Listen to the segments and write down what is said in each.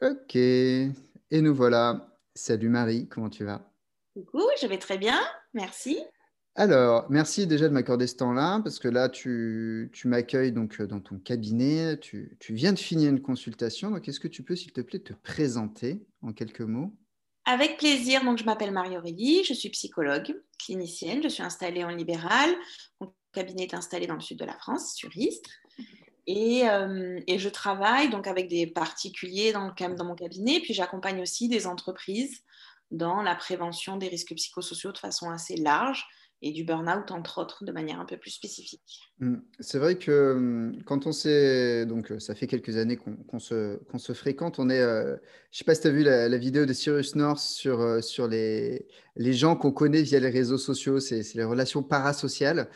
Ok, et nous voilà. Salut Marie, comment tu vas? Coucou, je vais très bien, merci. Alors, merci déjà de m'accorder ce temps-là, parce que là, tu, tu m'accueilles donc euh, dans ton cabinet, tu, tu viens de finir une consultation, donc est-ce que tu peux, s'il te plaît, te présenter en quelques mots? Avec plaisir, donc je m'appelle Marie-Aurélie, je suis psychologue, clinicienne, je suis installée en libéral, mon cabinet est installé dans le sud de la France, sur Istres. Et, euh, et, je travaille donc avec des particuliers dans, le, dans mon cabinet, puis j'accompagne aussi des entreprises dans la prévention des risques psychosociaux de façon assez large et du burn-out, entre autres, de manière un peu plus spécifique. Mmh. C'est vrai que mmh, quand on s'est. Donc, ça fait quelques années qu'on se, se, fréquente. On est. Euh, je ne sais pas si tu as vu la, vidéo de Cyrus North sur, euh, sur les, les gens qu'on connaît via les réseaux sociaux. C'est les relations parasociales.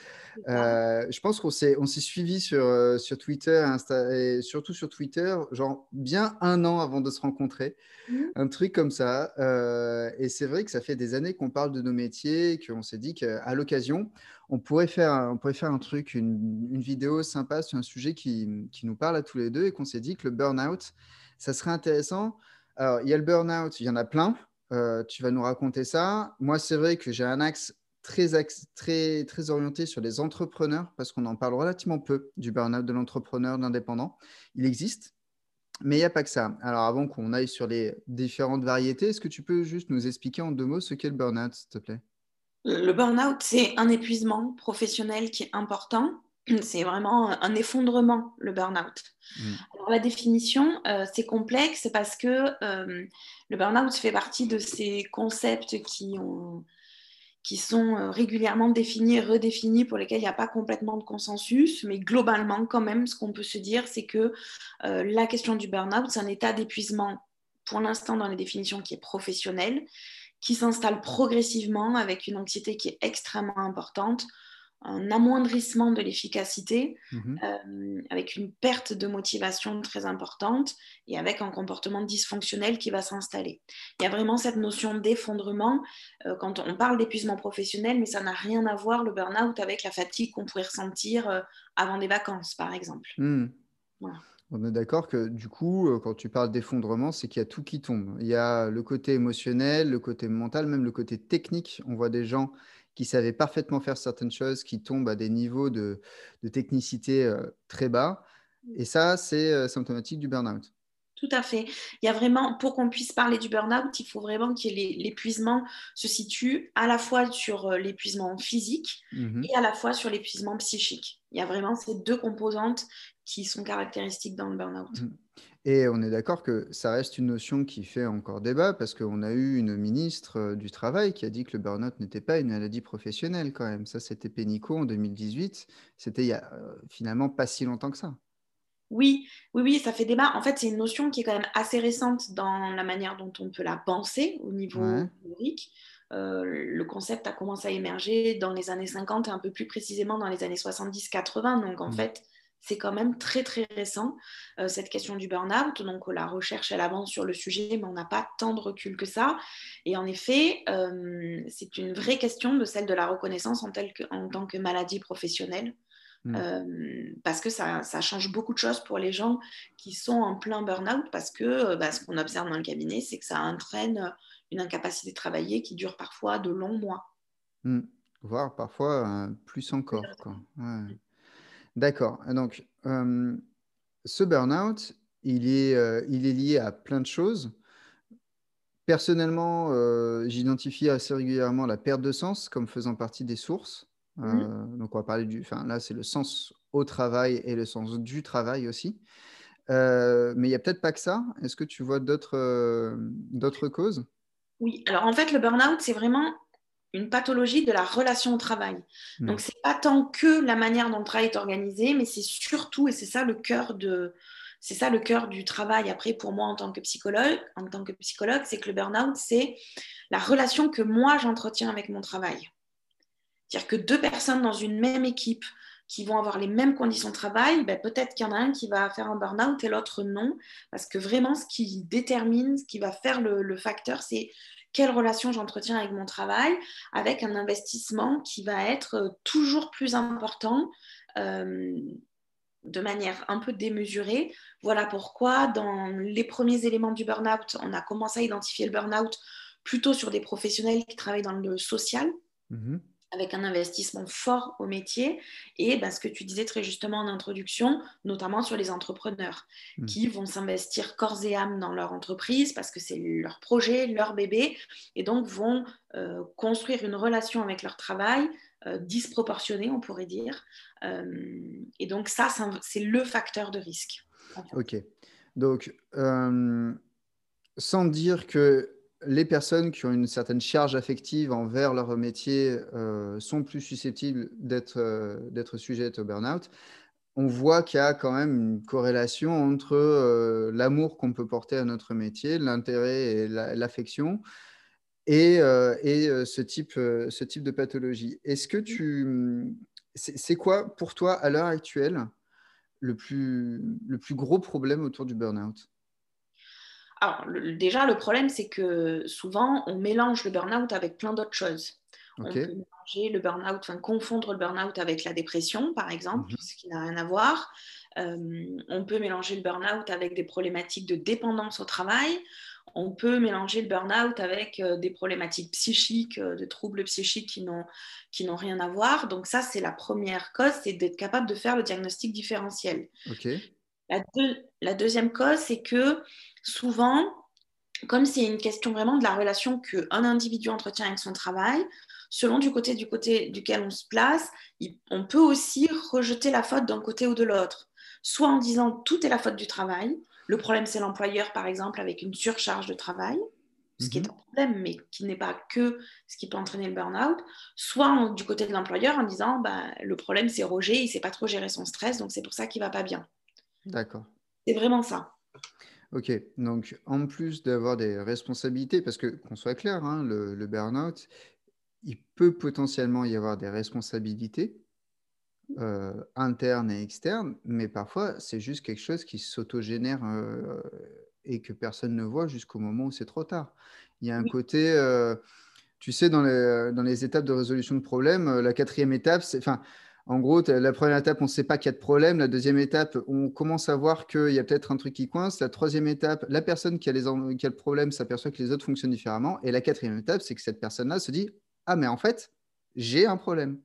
Euh, je pense qu'on s'est suivi sur, euh, sur Twitter, Insta, et surtout sur Twitter, genre bien un an avant de se rencontrer. Mmh. Un truc comme ça. Euh, et c'est vrai que ça fait des années qu'on parle de nos métiers, qu'on s'est dit qu'à l'occasion, on, pourrait faire, on pourrait faire un truc, une, une, vidéo sympa sur un sujet qui, qui nous parle à tous les deux et qu'on s'est dit que le burn-out, ça serait intéressant. Alors, il y a le burn-out, il y en a plein. Tu vas nous raconter ça. Moi, c'est vrai que j'ai un axe très, très, très orienté sur les entrepreneurs parce qu'on en parle relativement peu du burn-out de l'entrepreneur, de l'indépendant. Il existe, mais il n'y a pas que ça. Alors, avant qu'on aille sur les différentes variétés, est-ce que tu peux juste nous expliquer en deux mots ce qu'est le burn-out, s'il te plaît? Le burn-out, c'est un épuisement professionnel qui est important. C'est vraiment un effondrement, le burn-out. Mmh. Alors, la définition, euh, c'est complexe parce que euh, le burn-out fait partie de ces concepts qui ont qui sont euh, régulièrement définis et redéfinis, pour lesquels il n'y a pas complètement de consensus, mais globalement, quand même, ce qu'on peut se dire, c'est que euh, la question du burn-out, c'est un état d'épuisement, pour l'instant, dans les définitions qui est professionnel, qui s'installe progressivement avec une anxiété qui est extrêmement importante, un amoindrissement de l'efficacité, mhm. euh, avec une perte de motivation très importante et avec un comportement dysfonctionnel qui va s'installer. Il y a vraiment cette notion d'effondrement euh, quand on parle d'épuisement professionnel, mais ça n'a rien à voir, le burn-out, avec la fatigue qu'on pourrait ressentir euh, avant des vacances, par exemple. Hmm. On est d'accord que du coup, quand tu parles d'effondrement, c'est qu'il y a tout qui tombe. Il y a le côté émotionnel, le côté mental, même le côté technique. On voit des gens qui savaient parfaitement faire certaines choses, qui tombent à des niveaux de, technicité euh, très bas. Et ça, c'est euh, symptomatique du burn-out. Tout à fait. Il y a vraiment, pour qu'on puisse parler du burn-out, il faut vraiment que l'épuisement se situe à la fois sur euh, l'épuisement physique mmh et à la fois sur l'épuisement psychique. Il y a vraiment ces deux composantes qui sont caractéristiques dans le burn-out. Mmh. Et on est d'accord que ça reste une notion qui fait encore débat parce qu'on a eu une ministre euh, du Travail qui a dit que le burn-out n'était pas une maladie professionnelle quand même. Ça, c'était Pénicaud en 2018. C'était il y a euh, finalement pas si longtemps que ça. Oui, oui, oui, ça fait débat. En fait, c'est une notion qui est quand même assez récente dans la manière dont on peut la penser au niveau théorique. Euh, le concept a commencé à émerger dans les années 50 et un peu plus précisément dans les années 70-80. Donc, en mmh. fait, c'est quand même très très récent, euh, cette question du burn-out. Donc la recherche, elle avance sur le sujet, mais on n'a pas tant de recul que ça. Et en effet, euh, c'est une vraie question de celle de la reconnaissance en, tant que maladie professionnelle. Mmh. Euh, parce que ça, change beaucoup de choses pour les gens qui sont en plein burn-out, parce que bah, ce qu'on observe dans le cabinet, c'est que ça entraîne une incapacité de travailler qui dure parfois de longs mois. Mmh. Voire parfois plus encore. Quoi. D'accord. Donc, euh, ce burn-out, il est, euh, il est lié à plein de choses. Personnellement, euh, j'identifie assez régulièrement la perte de sens comme faisant partie des sources. Mmh. donc, on va parler du. Enfin, là, c'est le sens au travail et le sens du travail aussi. mais il n'y a peut-être pas que ça. Est-ce que tu vois d'autres d'autres causes? Oui, alors en fait, le burn-out, c'est vraiment une pathologie de la relation au travail. Donc, Donc, c'est pas tant que la manière dont le travail est organisé, mais c'est surtout, et c'est ça le cœur de, c'est ça le cœur du travail. Après, pour moi, en tant que psychologue, en tant que psychologue, c'est que le burn-out, c'est la relation que moi j'entretiens avec mon travail. C'est-à-dire que deux personnes dans une même équipe qui vont avoir les mêmes conditions de travail, ben peut-être qu'il y en a un qui va faire un burn-out et l'autre non, parce que vraiment, ce qui détermine, ce qui va faire le, le facteur, c'est quelle relation j'entretiens avec mon travail, avec un investissement qui va être euh, toujours plus important. Euh, de manière un peu démesurée. Voilà pourquoi, dans les premiers éléments du burn-out, on a commencé à identifier le burn-out plutôt sur des professionnels qui travaillent dans le social. Mhm avec un investissement fort au métier et ben, ce que tu disais très justement en introduction, notamment sur les entrepreneurs mmh. qui vont s'investir corps et âme dans leur entreprise parce que c'est leur projet, leur bébé et donc vont euh, construire une relation avec leur travail euh, disproportionnée, on pourrait dire. Euh, et donc ça, c'est le facteur de risque. Ok. Donc, sans dire que les personnes qui ont une certaine charge affective envers leur métier euh, sont plus susceptibles d'être euh, sujettes au burn-out. On voit qu'il y a quand même une corrélation entre euh, l'amour qu'on peut porter à notre métier, l'intérêt et l'affection, et, ce, type, ce type de pathologie. Est-ce que tu. C'est quoi pour toi, à l'heure actuelle, le plus, le plus gros problème autour du burn-out? Alors, déjà, le problème, c'est que souvent, on mélange le burn-out avec plein d'autres choses. On peut mélanger le burn-out, enfin confondre le burn-out avec la dépression, par exemple, mhm. ce qui n'a rien à voir. Euh, on peut mélanger le burn-out avec des problématiques de dépendance au travail. On peut mélanger le burn-out avec euh, des problématiques psychiques, euh, de troubles psychiques qui n'ont, qui n'ont rien à voir. Donc ça, c'est la première cause, c'est d'être capable de faire le diagnostic différentiel. La, la, deuxième cause, c'est que souvent, comme c'est une question vraiment de la relation qu'un individu entretient avec son travail, selon du côté, du côté duquel on se place, on peut aussi rejeter la faute d'un côté ou de l'autre. Soit en disant tout est la faute du travail, le problème c'est l'employeur par exemple avec une surcharge de travail, ce qui est mhm. un problème, mais qui n'est pas que ce qui peut entraîner le burn-out, soit du côté de l'employeur en disant bah, le problème c'est Roger, il ne sait pas trop gérer son stress, donc c'est pour ça qu'il ne va pas bien. D'accord. C'est vraiment ça. Ok, donc en plus d'avoir des responsabilités, parce que qu'on soit clair, hein, le, burn-out, il peut potentiellement y avoir des responsabilités euh, internes et externes, mais parfois c'est juste quelque chose qui s'autogénère euh, et que personne ne voit jusqu'au moment où c'est trop tard. Il y a un côté, euh, tu sais, dans les, dans les étapes de résolution de problèmes, la quatrième étape, c'est, enfin, en gros, la première étape, on ne sait pas qu'il y a de problème. La deuxième étape, on commence à voir qu'il y a peut-être un truc qui coince. La troisième étape, la personne qui a, les, qui a le problème s'aperçoit que les autres fonctionnent différemment. Et la quatrième étape, c'est que cette personne-là se dit Ah, mais en fait, j'ai un problème.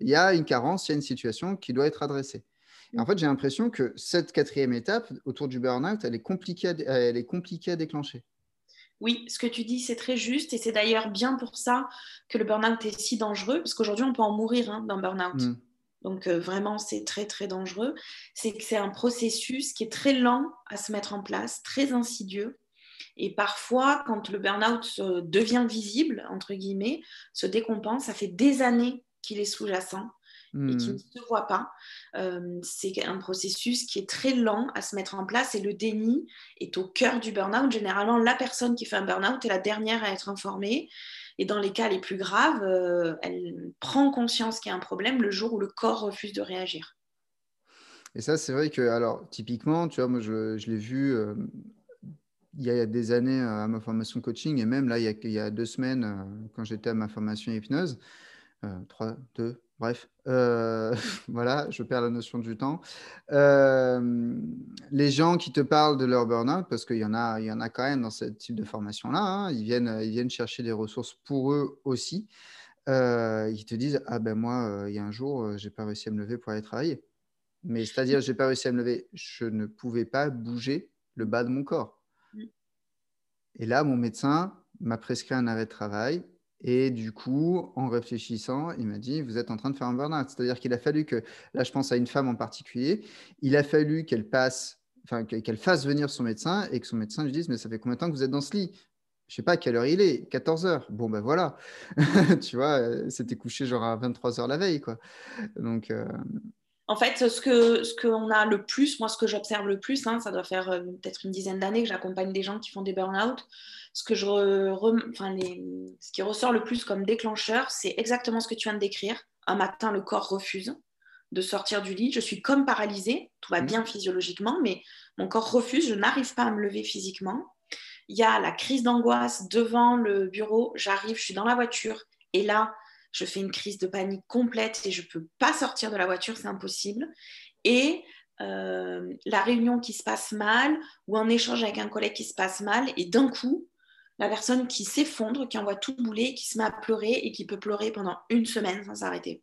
Il y a une carence, il y a une situation qui doit être adressée. Et en fait, j'ai l'impression que cette quatrième étape autour du burn-out, elle, est compliquée elle est compliquée à déclencher. Oui, ce que tu dis, c'est très juste et c'est d'ailleurs bien pour ça que le burn-out est si dangereux, parce qu'aujourd'hui, on peut en mourir hein, d'un burn-out. Mmh donc euh, vraiment c'est très très dangereux, c'est que c'est un processus qui est très lent à se mettre en place, très insidieux. Et parfois, quand le burn-out devient visible, entre guillemets, se décompense, ça fait des années qu'il est sous-jacent et qu'il hmm. ne se voit pas. Euh, c'est un processus qui est très lent à se mettre en place et le déni est au cœur du burn-out. Généralement, la personne qui fait un burn-out est la dernière à être informée et dans les cas les plus graves, euh, elle prend conscience qu'il y a un problème le jour où le corps refuse de réagir. Et ça, c'est vrai que, alors, typiquement, tu vois, moi, je, je l'ai vu euh, il y a des années à ma formation coaching, et même là, il y a, il y a deux semaines, euh, quand j'étais à ma formation hypnose, trois, deux, Bref, euh, voilà, je perds la notion du temps. Euh, les gens qui te parlent de leur burn-out, parce qu'il y, en a, il y en a quand même dans ce type de formation-là, hein, ils, viennent, ils viennent chercher des ressources pour eux aussi. Euh, ils te disent Ah ben moi, il y a un jour, j'ai pas réussi à me lever pour aller travailler. Mais c'est-à-dire, j'ai pas réussi à me lever, je ne pouvais pas bouger le bas de mon corps. Mm. Et là, mon médecin m'a prescrit un arrêt de travail et du coup, en réfléchissant, il m'a dit, vous êtes en train de faire un burn-out. C'est-à-dire qu'il a fallu que, là je pense à une femme en particulier, il a fallu qu'elle passe, enfin qu'elle fasse venir son médecin et que son médecin lui dise, mais ça fait combien de temps que vous êtes dans ce lit? Je sais pas à quelle heure il est, 14 heures. Bon ben voilà, tu vois, c'était couché genre à 23 heures la veille, quoi. Donc, euh, en fait, ce que ce qu'on a le plus, moi, ce que j'observe le plus, hein, ça doit faire euh, peut-être une dizaine d'années que j'accompagne des gens qui font des burn-out. Ce, que je enfin, ce qui ressort le plus comme déclencheur, c'est exactement ce que tu viens de décrire. Un matin, le corps refuse de sortir du lit. Je suis comme paralysée. Tout va mmh. bien physiologiquement, mais mon corps refuse. Je n'arrive pas à me lever physiquement. Il y a la crise d'angoisse devant le bureau. J'arrive, je suis dans la voiture. Et là, je fais une crise de panique complète et je ne peux pas sortir de la voiture, c'est impossible. Et euh, la réunion qui se passe mal ou un échange avec un collègue qui se passe mal et d'un coup, la personne qui s'effondre, qui envoie tout bouler, qui se met à pleurer et qui peut pleurer pendant une semaine sans s'arrêter.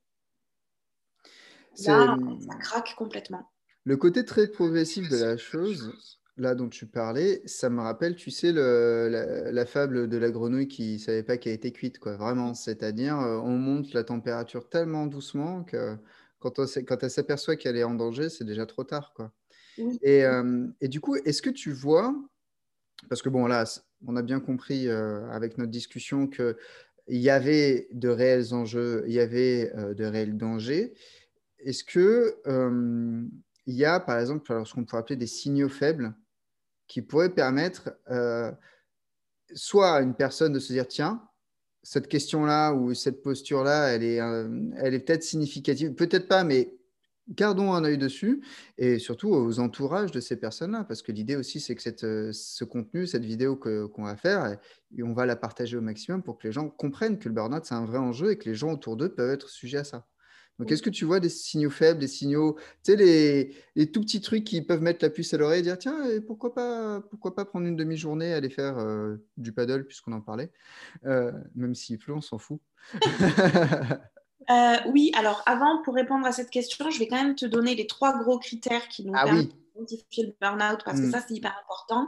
Là, ça craque complètement. Le côté très progressif de la chose, là dont tu parlais, ça me rappelle, tu sais, la, fable de la grenouille qui ne savait pas qu'elle était cuite, quoi. Vraiment, c'est-à-dire, euh, on monte la température tellement doucement que quand, elle s'aperçoit qu'elle est en danger, c'est déjà trop tard, quoi. Et, euh, et, du coup, est-ce que tu vois, parce que bon, là, on a bien compris euh, avec notre discussion qu'il y avait de réels enjeux, il y avait de réels dangers. Est-ce que il y a, par exemple, ce qu'on pourrait appeler des signaux faibles qui pourraient permettre euh, soit à une personne de se dire tiens, cette question-là ou cette posture-là, elle est, euh, elle est peut-être significative, peut-être pas, mais gardons un œil dessus et surtout aux entourages de ces personnes-là, parce que l'idée aussi, c'est que cette, euh, ce contenu, cette vidéo qu'on va faire, et on va la partager au maximum pour que les gens comprennent que le burn-out, c'est un vrai enjeu et que les gens autour d'eux peuvent être sujets à ça. Donc, est-ce que tu vois des signaux faibles, des signaux, tu sais, les, tout petits trucs qui peuvent mettre la puce à l'oreille et dire tiens, pourquoi pas, pourquoi pas prendre une demi-journée, aller faire euh, du paddle, puisqu'on en parlait, euh, même s'il pleut, on s'en fout. Euh, oui, alors avant, pour répondre à cette question, je vais quand même te donner les trois gros critères qui nous ah permettent identifier le burn-out parce que mm. ça, c'est hyper important.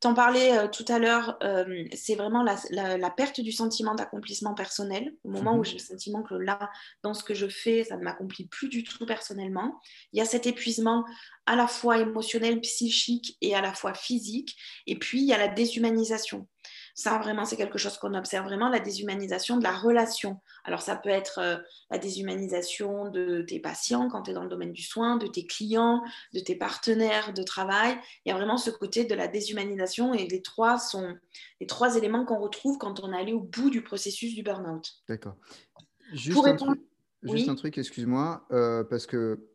T'en parlais euh, tout à l'heure, euh, c'est vraiment la, perte du sentiment d'accomplissement personnel. Au moment où mm-hmm. j'ai le sentiment que là, dans ce que je fais, ça ne m'accomplit plus du tout personnellement. Il y a cet épuisement à la fois émotionnel, psychique et à la fois physique. Et puis, il y a la déshumanisation. Ça, vraiment, c'est quelque chose qu'on observe vraiment, la déshumanisation de la relation. Alors, ça peut être euh, la déshumanisation de tes patients quand tu es dans le domaine du soin, de tes clients, de tes partenaires de travail. Il y a vraiment ce côté de la déshumanisation et les trois sont les trois éléments qu'on retrouve quand on est allé au bout du processus du burn-out. D'accord. Juste, un, truc, juste un truc, excuse-moi, euh, parce que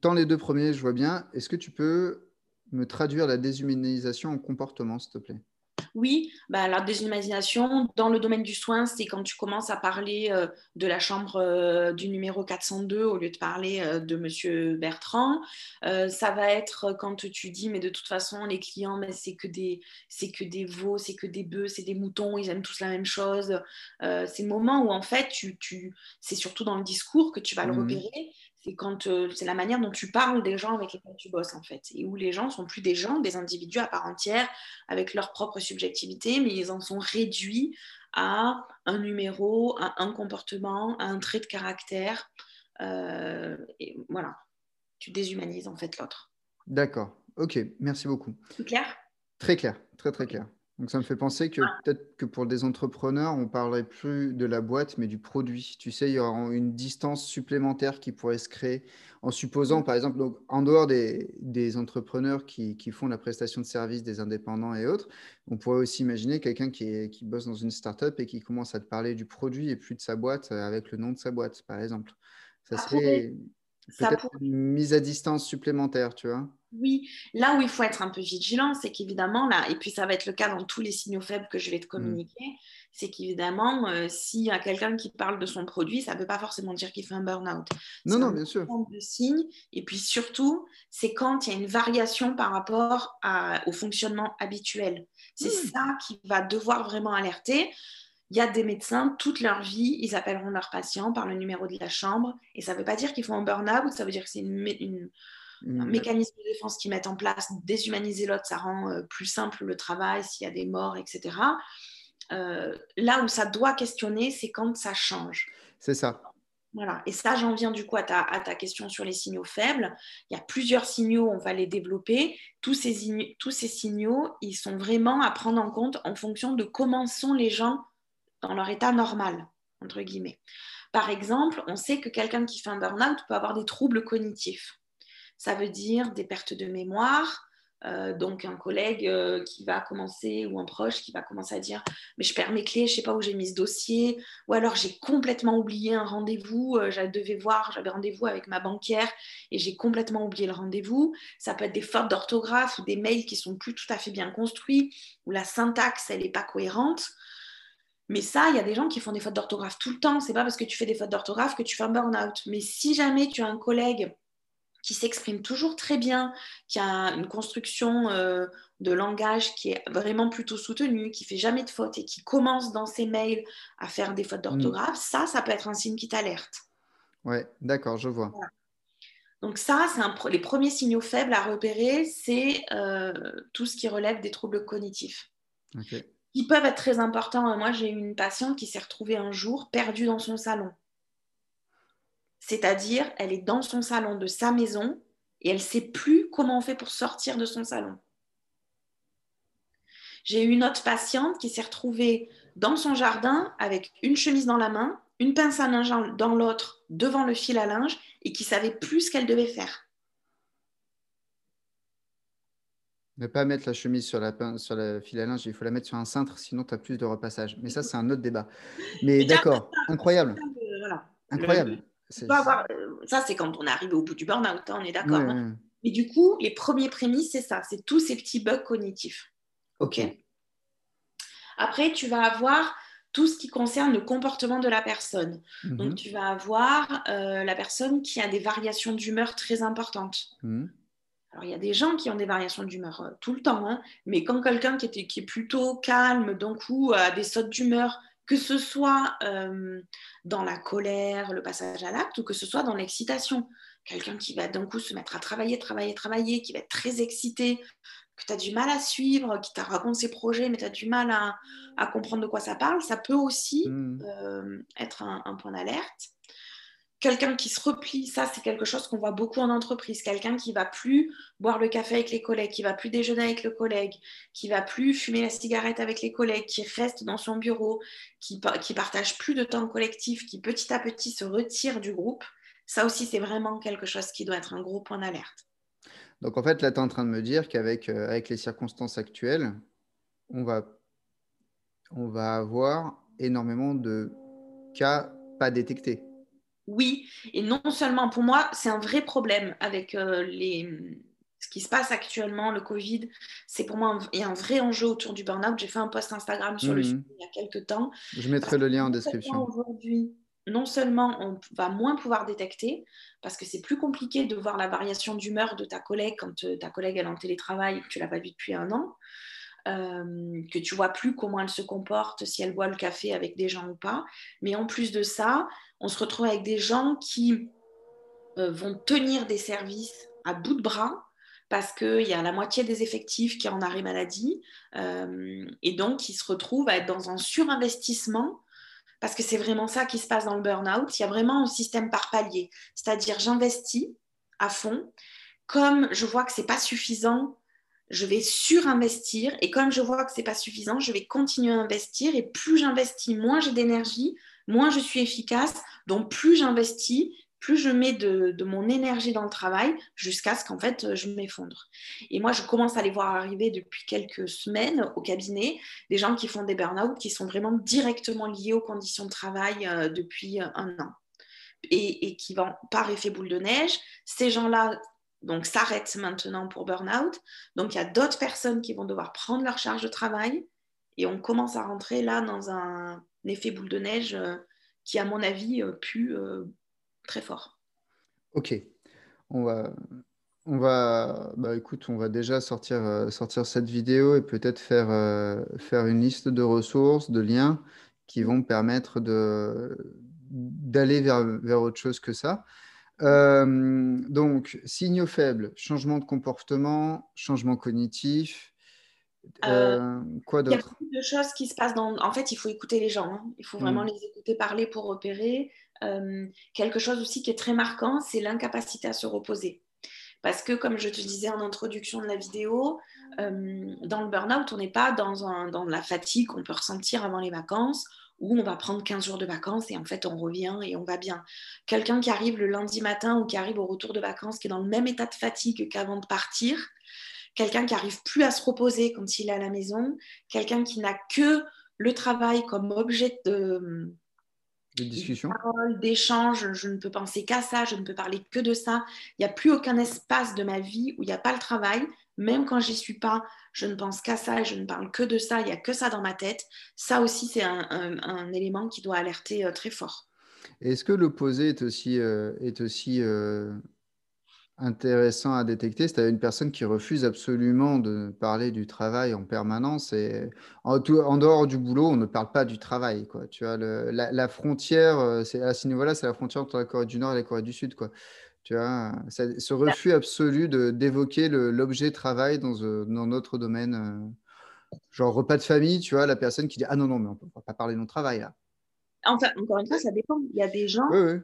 tant les deux premiers, je vois bien. Est-ce que tu peux me traduire la déshumanisation en comportement, s'il te plaît? Oui, bah, la désimagination dans le domaine du soin, c'est quand tu commences à parler euh, de la chambre euh, du numéro 402 au lieu de parler euh, de Monsieur Bertrand. ça va être quand tu dis, mais de toute façon, les clients, mais c'est que des, c'est que des veaux, c'est que des bœufs, c'est des moutons, ils aiment tous la même chose. c'est le moment où en fait, tu, tu, c'est surtout dans le discours que tu vas le mmh repérer c'est quand euh, c'est la manière dont tu parles des gens avec lesquels tu bosses en fait, et où les gens sont plus des gens, des individus à part entière avec leur propre subjectivité, mais ils en sont réduits à un numéro, à un comportement, à un trait de caractère. Euh, et voilà, tu déshumanises en fait l'autre. D'accord. Ok, merci beaucoup. C'est clair? Très clair, très très clair. Donc ça me fait penser que ah. peut-être que pour des entrepreneurs, on parlerait plus de la boîte, mais du produit. Tu sais, il y aura une distance supplémentaire qui pourrait se créer en supposant, par exemple, donc, en dehors des, des entrepreneurs qui, qui, font la prestation de services, des indépendants et autres, on pourrait aussi imaginer quelqu'un qui, qui bosse dans une startup et qui commence à te parler du produit et plus de sa boîte euh, avec le nom de sa boîte, par exemple. Ça, serait peut-être une mise à distance supplémentaire, tu vois. Oui, là où il faut être un peu vigilant, c'est qu'évidemment, là, et puis ça va être le cas dans tous les signaux faibles que je vais te mmh. communiquer, c'est qu'évidemment, euh, s'il y a quelqu'un qui parle de son produit, ça ne veut pas forcément dire qu'il fait un burn-out. Non, non, bien sûr. De signe, et puis surtout, c'est quand il y a une variation par rapport au fonctionnement habituel. C'est mmh. ça qui va devoir vraiment alerter. Il y a des médecins, toute leur vie, ils appelleront leurs patients par le numéro de la chambre, et ça ne veut pas dire qu'ils font un burn-out, ça veut dire que c'est une un mm. mécanisme de défense qu'ils mettent en place, déshumaniser l'autre, ça rend euh, plus simple le travail s'il y a des morts, etc. Euh, là où ça doit questionner, c'est quand ça change. C'est ça. Voilà. Et ça, j'en viens du coup à ta, à ta, question sur les signaux faibles. Il y a plusieurs signaux, on va les développer. Tous ces, tous ces signaux, ils sont vraiment à prendre en compte en fonction de comment sont les gens dans leur état normal, entre guillemets. Par exemple, on sait que quelqu'un qui fait un burn-out peut avoir des troubles cognitifs. Ça veut dire des pertes de mémoire. Euh, donc un collègue euh, qui va commencer ou un proche qui va commencer à dire mais je perds mes clés, je sais pas où j'ai mis ce dossier ou alors j'ai complètement oublié un rendez-vous, euh, je devais voir, j'avais rendez-vous avec ma banquière et j'ai complètement oublié le rendez-vous. Ça peut être des fautes d'orthographe ou des mails qui sont plus tout à fait bien construits ou la syntaxe elle n'est pas cohérente. Mais ça, il y a des gens qui font des fautes d'orthographe tout le temps. C'est pas parce que tu fais des fautes d'orthographe que tu fais un burn-out. Mais si jamais tu as un collègue qui s'exprime toujours très bien, qui a une construction euh, de langage qui est vraiment plutôt soutenue, qui fait jamais de fautes et qui commence dans ses mails à faire des fautes d'orthographe, mm. ça, ça peut être un signe qui t'alerte. Ouais, d'accord, je vois. Donc ça, c'est les premiers signaux faibles à repérer, c'est euh, tout ce qui relève des troubles cognitifs. Ils peuvent être très importants. Moi, j'ai eu une patiente qui s'est retrouvée un jour perdue dans son salon. C'est-à-dire, elle est dans son salon de sa maison et elle ne sait plus comment on fait pour sortir de son salon. J'ai eu une autre patiente qui s'est retrouvée dans son jardin avec une chemise dans la main, une pince à linge dans l'autre, devant le fil à linge, et qui savait plus ce qu'elle devait faire. Ne pas mettre la chemise sur la, sur la fil à linge, il faut la mettre sur un cintre, sinon tu as plus de repassage. Mais ça, c'est un autre débat. Mais d'accord, incroyable. Incroyable. Euh, ça, c'est quand on est arrivé au bout du burn-out, hein, on est d'accord. Hein. Mais du coup, les premiers prémices, c'est ça, c'est tous ces petits bugs cognitifs. OK. Après, tu vas avoir tout ce qui concerne le comportement de la personne. Mhm. Donc, tu vas avoir euh, la personne qui a des variations d'humeur très importantes. Mhm. Alors, il y a des gens qui ont des variations d'humeur euh, tout le temps, hein, mais quand quelqu'un qui, qui, est plutôt calme, d'un coup, a des sautes d'humeur que ce soit euh, dans la colère, le passage à l'acte, ou que ce soit dans l'excitation. Quelqu'un qui va d'un coup se mettre à travailler, travailler, travailler, qui va être très excité, que tu as du mal à suivre, qui te raconte ses projets, mais tu as du mal à, comprendre de quoi ça parle, ça peut aussi mmh. euh, être un point d'alerte quelqu'un qui se replie, ça c'est quelque chose qu'on voit beaucoup en entreprise, quelqu'un qui va plus boire le café avec les collègues, qui va plus déjeuner avec le collègue, qui va plus fumer la cigarette avec les collègues, qui reste dans son bureau, qui, qui partage plus de temps collectif, qui petit à petit se retire du groupe, ça aussi c'est vraiment quelque chose qui doit être un gros point d'alerte. Donc en fait là tu es en train de me dire qu'avec euh, les circonstances actuelles, on va avoir énormément de cas pas détectés oui. Et non seulement pour moi, c'est un vrai problème avec euh, les, ce qui se passe actuellement, le Covid. C'est pour moi il y a un vrai enjeu autour du burn-out. J'ai fait un post Instagram sur le mhm. sujet il y a quelques temps. Je mettrai le lien en description. Aujourd'hui, non seulement on va moins pouvoir détecter, parce que c'est plus compliqué de voir la variation d'humeur de ta collègue quand euh, ta collègue est en télétravail et que tu l'as pas vue depuis un an. Euh, que tu vois plus comment elle se comporte, si elle boit le café avec des gens ou pas. Mais en plus de ça, on se retrouve avec des gens qui euh, vont tenir des services à bout de bras parce qu'il y a la moitié des effectifs qui est en arrêt maladie euh, et donc ils se retrouvent à être dans un surinvestissement parce que c'est vraiment ça qui se passe dans le burn-out. Il y a vraiment un système par palier, c'est-à-dire j'investis à fond. Comme je vois que ce n'est pas suffisant, je vais surinvestir et comme je vois que ce n'est pas suffisant, je vais continuer à investir et plus j'investis, moins j'ai d'énergie, moins je suis efficace. Donc, plus j'investis, plus je mets de, mon énergie dans le travail jusqu'à ce qu'en fait je m'effondre. Et moi, je commence à les voir arriver depuis quelques semaines au cabinet, des gens qui font des burn-out qui sont vraiment directement liés aux conditions de travail euh, depuis un an. Et, qui vont par effet boule de neige, ces gens-là donc s'arrêtent maintenant pour burn-out. Donc il y a d'autres personnes qui vont devoir prendre leur charge de travail et on commence à rentrer là dans un, effet boule de neige euh, qui, à mon avis, euh, pue euh, très fort. Ok. On va, on va, bah, écoute, on va déjà sortir, sortir cette vidéo et peut-être faire, faire une liste de ressources, de liens qui vont permettre d'aller vers, vers autre chose que ça. Donc, signaux faibles, changement de comportement, changement cognitif, euh, euh, quoi d'autre Il y a beaucoup de choses qui se passent dans. En fait, il faut écouter les gens. Hein. Il faut vraiment mm. les écouter parler pour. Euh, quelque chose aussi qui est très marquant, c'est l'incapacité à se reposer. Parce que, comme je te disais en introduction de la vidéo, dans le burn-out, on n'est pas dans, un, dans la fatigue qu'on peut ressentir avant les vacances, où on va prendre 15 jours de vacances et en fait on revient et on va bien. Quelqu'un qui arrive le lundi matin ou qui arrive au retour de vacances, qui est dans le même état de fatigue qu'avant de partir, quelqu'un qui n'arrive plus à se reposer quand il est à la maison, quelqu'un qui n'a que le travail comme objet de, discussion, d'échange, je ne peux penser qu'à ça, je ne peux parler que de ça. Il n'y a plus aucun espace de ma vie où il n'y a pas le travail. Même quand j'y suis pas, je ne pense qu'à ça je ne parle que de ça. Il n'y a que ça dans ma tête. Ça aussi, c'est un, élément qui doit alerter euh, très fort. Est-ce que l'opposé est aussi, euh, est aussi euh, intéressant à détecter, c'est une personne qui refuse absolument de parler du travail en permanence et en, dehors du boulot, on ne parle pas du travail. Tu vois, la, frontière, à ce niveau-là, c'est la frontière entre la Corée du Nord et la Corée du Sud. Tu vois, ce refus absolu d'évoquer l'objet travail dans, euh, dans, notre domaine. Euh, genre repas de famille, tu vois, la personne qui dit Ah non, non, mais on ne peut pas parler de mon travail là. Enfin, encore une fois, ça dépend. Il y a des gens, oui, oui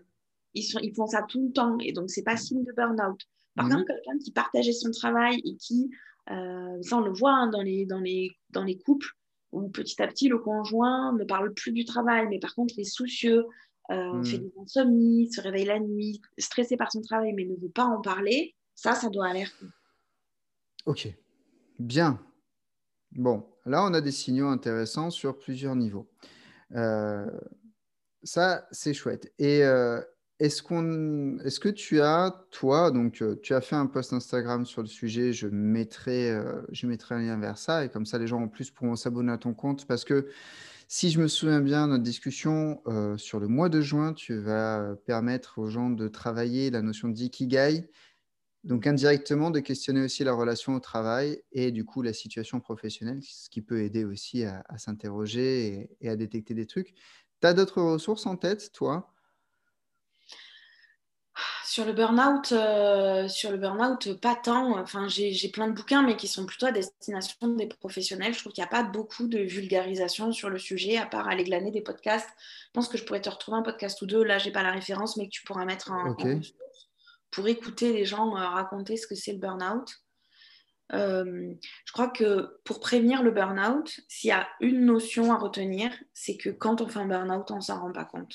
ils, sont, ils font ça tout le temps et donc c'est pas signe de burn-out. Par mhm. contre, quelqu'un qui partageait son travail et qui, euh, ça on le voit hein, dans, les, dans, les, dans les couples, où petit à petit le conjoint ne parle plus du travail, mais par contre il est soucieux, euh, fait des insomnies, se réveille la nuit, stressé par son travail, mais ne veut pas en parler, ça, ça doit alerter. Ok, bien. Bon, là on a des signaux intéressants sur plusieurs niveaux. Euh, ça, c'est chouette. Et, euh, est-ce, qu'on, est-ce que tu as, toi, donc euh, tu as fait un post Instagram sur le sujet, je mettrai, euh, je mettrai un lien vers ça, et comme ça les gens en plus pourront s'abonner à ton compte, parce que si je me souviens bien, notre discussion euh, sur le mois de juin, tu vas permettre aux gens de travailler la notion d'ikigai, donc indirectement de questionner aussi la relation au travail et du coup la situation professionnelle, ce qui peut aider aussi à, s'interroger et, et, à détecter des trucs. Tu as d'autres ressources en tête, toi? Sur le burn-out, euh, sur le burn-out, pas tant. Enfin, j'ai plein de bouquins, mais qui sont plutôt à destination des professionnels. Je trouve qu'il n'y a pas beaucoup de vulgarisation sur le sujet, à part aller glaner des podcasts. Je pense que je pourrais te retrouver un podcast ou deux. Là, j'ai pas la référence, mais que tu pourras mettre en, pour écouter les gens euh, raconter ce que c'est le burn-out. Euh, je crois que pour prévenir le burn-out, s'il y a une notion à retenir, c'est que quand on fait un burn-out, on ne s'en rend pas compte.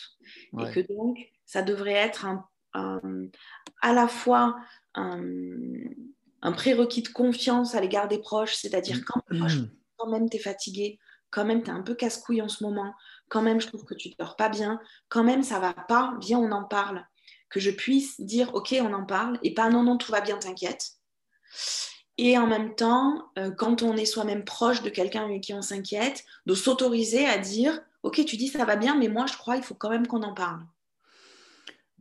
Et que donc, ça devrait être un à la fois un, prérequis de confiance à l'égard des proches, c'est-à-dire quand, mm. quand même tu es fatigué, quand même tu es un peu casse-couille en ce moment, quand même je trouve que tu ne dors pas bien, quand même ça va pas, viens on en parle, que je puisse dire ok on en parle et pas non non tout va bien t'inquiète. Et en même temps, euh, quand on est soi-même proche de quelqu'un avec qui on s'inquiète, de s'autoriser à dire ok tu dis ça va bien mais moi je crois il faut quand même qu'on en parle.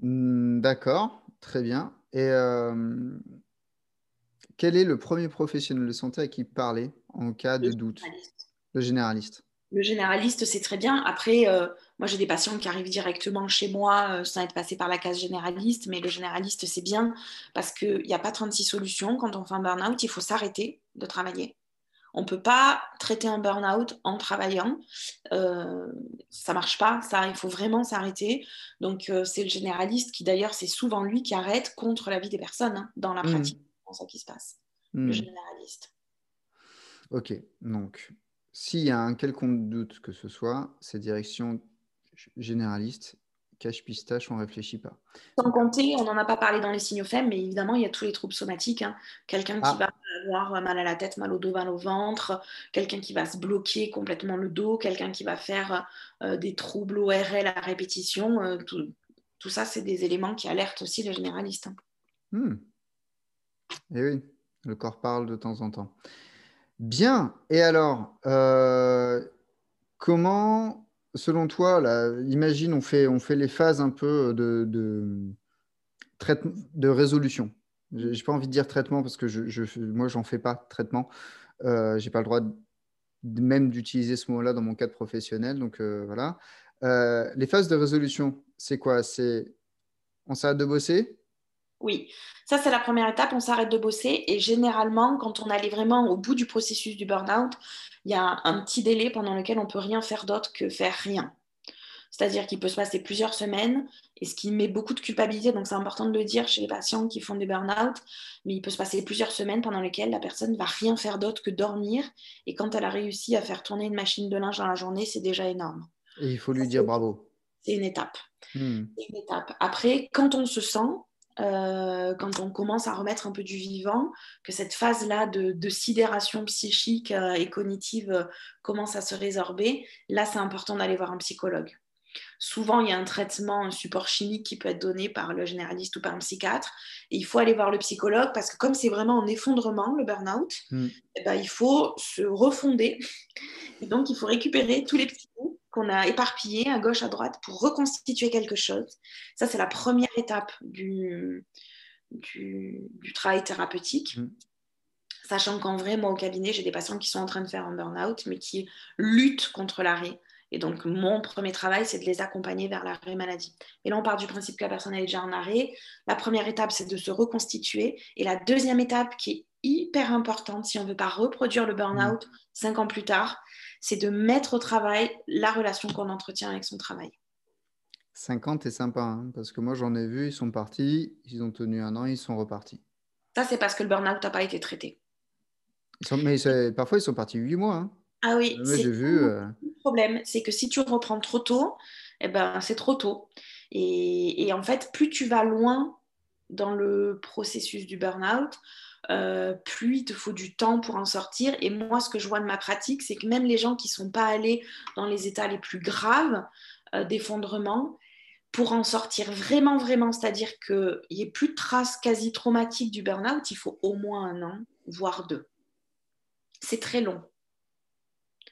Hmm, d'accord, très bien. Et euh, quel est le premier professionnel de santé à qui parler en cas de doute? Le généraliste. Le généraliste, c'est très bien. Après, euh, moi, j'ai des patients qui arrivent directement chez moi euh, sans être passés par la case généraliste, mais le généraliste, c'est bien parce qu'il n'y a pas 36 solutions. Quand on fait un burn-out, il faut s'arrêter de travailler. On ne peut pas traiter un burn-out en travaillant. Euh, ça ne marche pas, ça, il faut vraiment s'arrêter. Donc, euh, c'est le généraliste qui, d'ailleurs, c'est souvent lui qui arrête contre la vie des personnes hein, dans la mmh. pratique. C'est ça qui se passe. Le mmh. généraliste. Ok, donc, s'il y a un quelconque doute que ce soit, c'est direction généraliste cache pistache, on réfléchit pas. Sans compter, on n'en a pas parlé dans les signaux faibles, mais évidemment, il y a tous les troubles somatiques. Hein. Quelqu'un qui ah. va avoir mal à la tête, mal au dos, mal au ventre, quelqu'un qui va se bloquer complètement le dos, quelqu'un qui va faire euh, des troubles ORL à répétition. Euh, tout, ça, c'est des éléments qui alertent aussi le généraliste. Et hein. hmm. eh oui, le corps parle de temps en temps. Bien. Et alors, euh, comment selon toi, imagine, on fait, on fait les phases un peu de, de, de résolution. Je n'ai pas envie de dire traitement parce que je, je moi, j'en fais pas traitement. Euh, je n'ai pas le droit même d'utiliser ce mot-là dans mon cadre professionnel. Donc euh, voilà. Euh, les phases de résolution, c'est quoi? C'est on s'arrête de bosser Oui, ça c'est la première étape. On s'arrête de bosser et généralement, quand on allait vraiment au bout du processus du burn-out, il y a un petit délai pendant lequel on peut rien faire d'autre que faire rien. C'est-à-dire qu'il peut se passer plusieurs semaines, et ce qui met beaucoup de culpabilité, donc c'est important de le dire chez les patients qui font des burn-out, mais il peut se passer plusieurs semaines pendant lesquelles la personne ne va rien faire d'autre que dormir, et quand elle a réussi à faire tourner une machine de linge dans la journée, c'est déjà énorme. Et il faut lui dire bravo. C'est une étape. Hmm. une étape. Après, quand on se sent, euh, quand on commence à remettre un peu du vivant, que cette phase-là de, sidération psychique euh, et cognitive euh, commence à se résorber, là, c'est important d'aller voir un psychologue. Souvent, il y a un traitement, un support chimique qui peut être donné par le généraliste ou par un psychiatre. Et il faut aller voir le psychologue parce que comme c'est vraiment un effondrement, le burn-out, hmm. eh ben, il faut se refonder. Et donc, il faut récupérer tous les petits bouts qu'on a éparpillé à gauche, à droite pour reconstituer quelque chose. Ça, c'est la première étape du, du, travail thérapeutique. Mmh. Sachant qu'en vrai, moi au cabinet, j'ai des patients qui sont en train de faire un burn-out, mais qui luttent contre l'arrêt. Et donc, mon premier travail, c'est de les accompagner vers l'arrêt maladie. Et là, on part du principe que la personne est déjà en arrêt. La première étape, c'est de se reconstituer. Et la deuxième étape, qui est hyper importante si on ne veut pas reproduire le burn-out mmh. cinq ans plus tard, c'est de mettre au travail la relation qu'on entretient avec son travail. 50 est sympa, hein, parce que moi j'en ai vu, ils sont partis, ils ont tenu un an, ils sont repartis. Ça, c'est parce que le burn-out n'a pas été traité. mais parfois, ils sont partis huit mois. Hein. Ah oui, j'ai vu. Euh, le problème, c'est que si tu reprends trop tôt, eh ben, c'est trop tôt. Et, en fait, plus tu vas loin dans le processus du burn-out, euh, plus il te faut du temps pour en sortir. Et moi, ce que je vois de ma pratique, c'est que même les gens qui ne sont pas allés dans les états les plus graves euh, d'effondrement, pour en sortir vraiment, vraiment, c'est-à-dire qu'il n'y ait plus de traces quasi traumatiques du burn-out, il faut au moins un an, voire deux. C'est très long.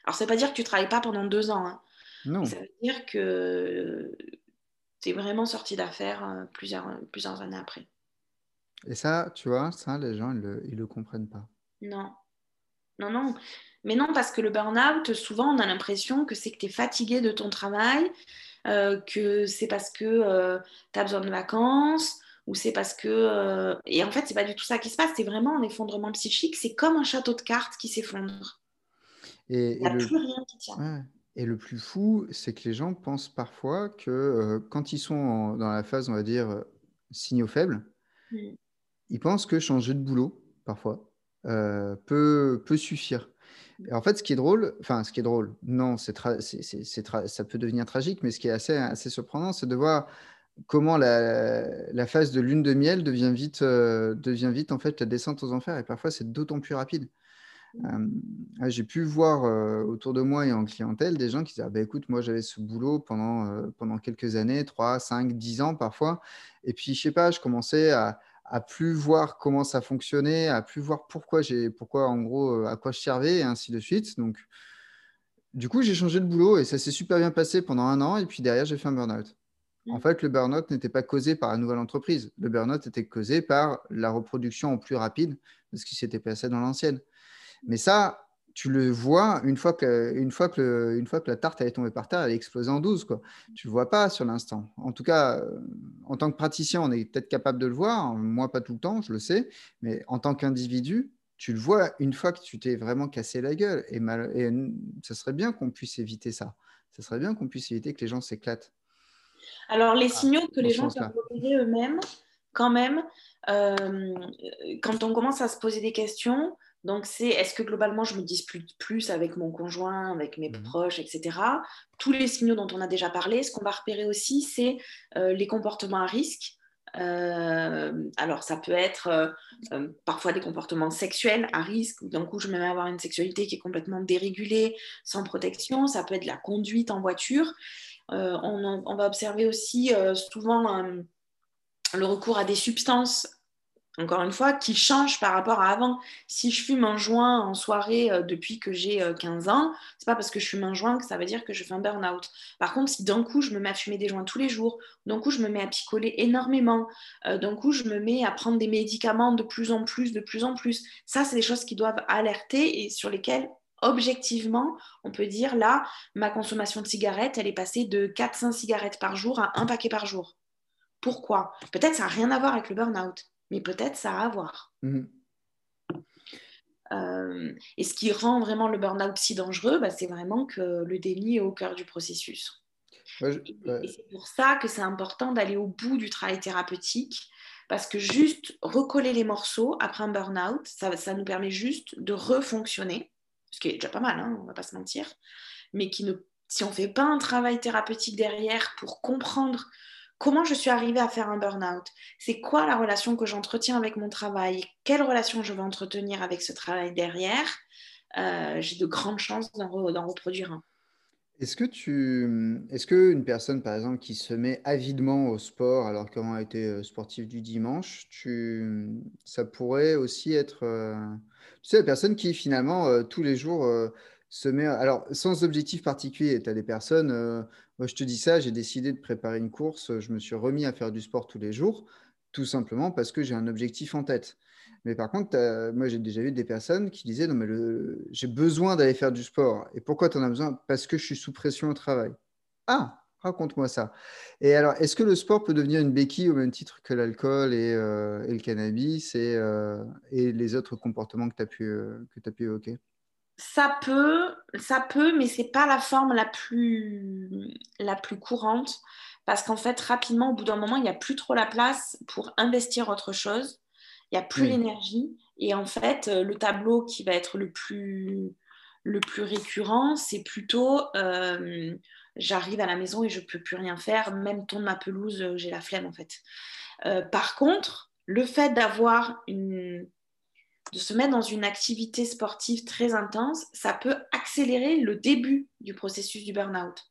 Alors, ça ne veut pas dire que tu ne travailles pas pendant deux ans. Hein. Non. Ça veut dire que tu es vraiment sorti d'affaires euh, plusieurs, plusieurs années après. Et ça, tu vois, ça, les gens, ils ne le, comprennent pas. Non. Non, non. Mais non, parce que le burn-out, souvent, on a l'impression que c'est que tu es fatigué de ton travail, euh, que c'est parce que euh, tu as besoin de vacances, ou c'est parce que... Et en fait, c'est pas du tout ça qui se passe, c'est vraiment un effondrement psychique, c'est comme un château de cartes qui s'effondre. Et, le... Et le plus fou, c'est que les gens pensent parfois que euh, quand ils sont dans la phase, on va dire, euh, signaux faibles, mmh. Ils pensent que changer de boulot, parfois, euh, peut, peut suffire. Et en fait, ce qui est drôle, enfin, ce qui est drôle, non, c'est ça peut devenir tragique, mais ce qui est assez, assez surprenant, c'est de voir comment la, phase de lune de miel devient vite, devient vite en fait la descente aux enfers. Et parfois, c'est d'autant plus rapide. J'ai pu voir autour de moi et en clientèle des gens qui disaient «Ah bah, écoute, moi j'avais ce boulot pendant, pendant quelques années, 3, 5, 10 ans parfois. Et puis, je sais pas, je commençais à, à plus voir comment ça fonctionnait, à plus voir pourquoi, j'ai, pourquoi en gros, à quoi je servais et ainsi de suite. Donc, du coup, j'ai changé de boulot et ça s'est super bien passé pendant un an. Et puis derrière, j'ai fait un burn-out. En mmh. fait, le burn-out n'était pas causé par la nouvelle entreprise. Le burn-out était causé par la reproduction en plus rapide de ce qui s'était passé dans l'ancienne. Mais ça, tu le vois une fois que, une fois que, une fois que la tarte est tombée par terre, elle est explosée en 12. Quoi. Tu ne le vois pas sur l'instant. En tout cas, euh, en tant que praticien, on est peut-être capable de le voir. Moi, pas tout le temps, je le sais. Mais en tant qu'individu, tu le vois une fois que tu t'es vraiment cassé la gueule. Et, mal, et ça serait bien qu'on puisse éviter ça. Ça serait bien qu'on puisse éviter que les gens s'éclatent. Alors, les signaux que les gens peuvent repérer eux-mêmes, quand même, euh, quand on commence à se poser des questions, donc, c'est est-ce que globalement, je me dispute plus avec mon conjoint, avec mes mmh proches, etc. Tous les signaux dont on a déjà parlé. Ce qu'on va repérer aussi, c'est euh, les comportements à risque. Euh, alors, ça peut être euh, parfois des comportements sexuels à risque, d'un coup, je me mets à avoir une sexualité qui est complètement dérégulée, sans protection. Ça peut être la conduite en voiture. On, on, va observer aussi souvent le recours à des substances encore une fois, qui change par rapport à avant. Si je fume un joint en soirée euh, depuis que j'ai 15 euh, ans, c'est pas parce que je fume un joint que ça veut dire que je fais un burn-out. Par contre, si d'un coup je me mets à fumer des joints tous les jours, d'un coup je me mets à picoler énormément, euh, d'un coup je me mets à prendre des médicaments de plus en plus, de plus en plus, ça c'est des choses qui doivent alerter et sur lesquelles objectivement, on peut dire là, ma consommation de cigarettes, elle est passée de 4-5 cigarettes par jour à un paquet par jour. Pourquoi? Peut-être ça n'a rien à voir avec le burn-out mais peut-être ça a à voir. Mhm. Euh, et ce qui rend vraiment le burn-out si dangereux, bah, c'est vraiment que le déni est au cœur du processus. Et, c'est pour ça que c'est important d'aller au bout du travail thérapeutique, parce que juste recoller les morceaux après un burn-out, ça, ça, nous permet juste de refonctionner, ce qui est déjà pas mal, hein, on va pas se mentir, mais qui ne, si on ne fait pas un travail thérapeutique derrière pour comprendre comment je suis arrivée à faire un burn-out? C'est quoi la relation que j'entretiens avec mon travail? Quelle relation je vais entretenir avec ce travail derrière? Euh, J'ai de grandes chances d'en, reproduire un. Est-ce que tu, est-ce que une personne par exemple qui se met avidement au sport alors qu'elle a été euh, sportive du dimanche, tu, ça pourrait aussi être, euh, tu sais, la personne qui finalement tous les jours se met, alors sans objectif particulier, tu as des personnes, moi je te dis ça, j'ai décidé de préparer une course, je me suis remis à faire du sport tous les jours. tout simplement parce que j'ai un objectif en tête. Mais par contre, moi, j'ai déjà vu des personnes qui disaient, non, mais j'ai besoin d'aller faire du sport. Et pourquoi tu en as besoin? Parce que je suis sous pression au travail. Ah, raconte-moi ça. Et alors, est-ce que le sport peut devenir une béquille au même titre que l'alcool et, euh, le cannabis et, euh, et, les autres comportements que tu euh, as pu évoquer? Ça peut, ça peut, mais c'est pas la forme la plus, la plus courante parce qu'en fait, rapidement, au bout d'un moment, il n'y a plus trop la place pour investir autre chose il n'y a plus l'énergie. Et en fait, euh, le tableau qui va être le plus, le plus récurrent, c'est plutôt euh, j'arrive à la maison et je ne peux plus rien faire, même tourner ma pelouse, euh, j'ai la flemme en fait. par contre, le fait d'avoir une de se mettre dans une activité sportive très intense, ça peut accélérer le début du processus du burn-out.